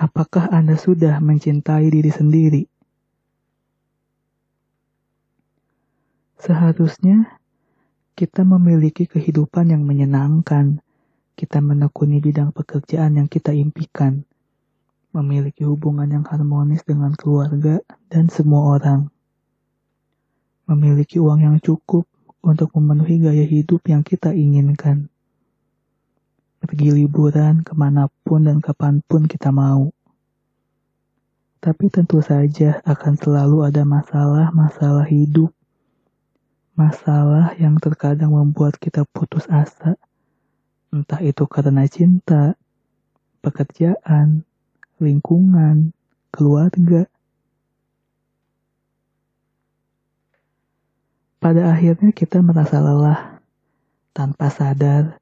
apakah Anda sudah mencintai diri sendiri? Seharusnya kita memiliki kehidupan yang menyenangkan. Kita menekuni bidang pekerjaan yang kita impikan. Memiliki hubungan yang harmonis dengan keluarga dan semua orang. Memiliki uang yang cukup untuk memenuhi gaya hidup yang kita inginkan. Pergi liburan ke mana pun dan kapan pun kita mau. Tapi tentu saja akan selalu ada masalah-masalah hidup masalah yang terkadang membuat kita putus asa, entah itu karena cinta, pekerjaan, lingkungan, keluarga. Pada akhirnya kita merasa lelah, tanpa sadar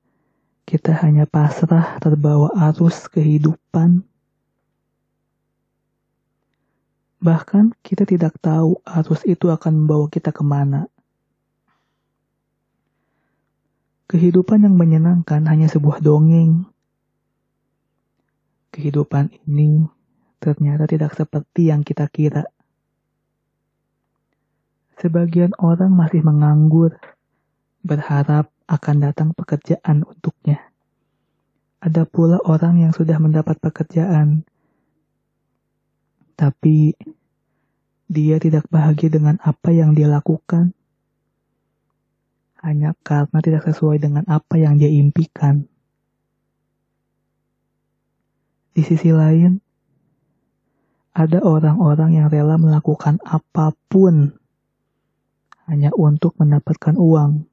kita hanya pasrah terbawa arus kehidupan. Bahkan kita tidak tahu arus itu akan membawa kita ke mana. Kehidupan yang menyenangkan hanya sebuah dongeng. Kehidupan ini ternyata tidak seperti yang kita kira. Sebagian orang masih menganggur, berharap akan datang pekerjaan untuknya. Ada pula orang yang sudah mendapat pekerjaan, tapi dia tidak bahagia dengan apa yang dia lakukan hanya karena tidak sesuai dengan apa yang dia impikan. Di sisi lain, ada orang-orang yang rela melakukan apa pun hanya untuk mendapatkan uang,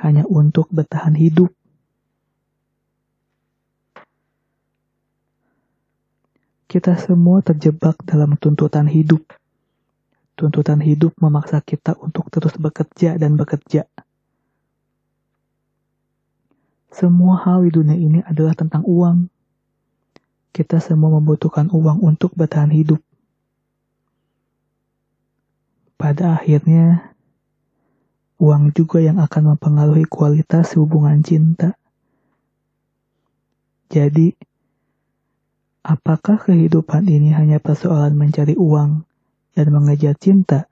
hanya untuk bertahan hidup. Kita semua terjebak dalam tuntutan hidup. Tuntutan hidup memaksa kita untuk terus bekerja dan bekerja. Semua hal di dunia ini adalah tentang uang. Kita semua membutuhkan uang untuk bertahan hidup. Pada akhirnya, uang juga yang akan mempengaruhi kualitas hubungan cinta. Jadi, apakah kehidupan ini hanya persoalan mencari uang dan mengejar cinta?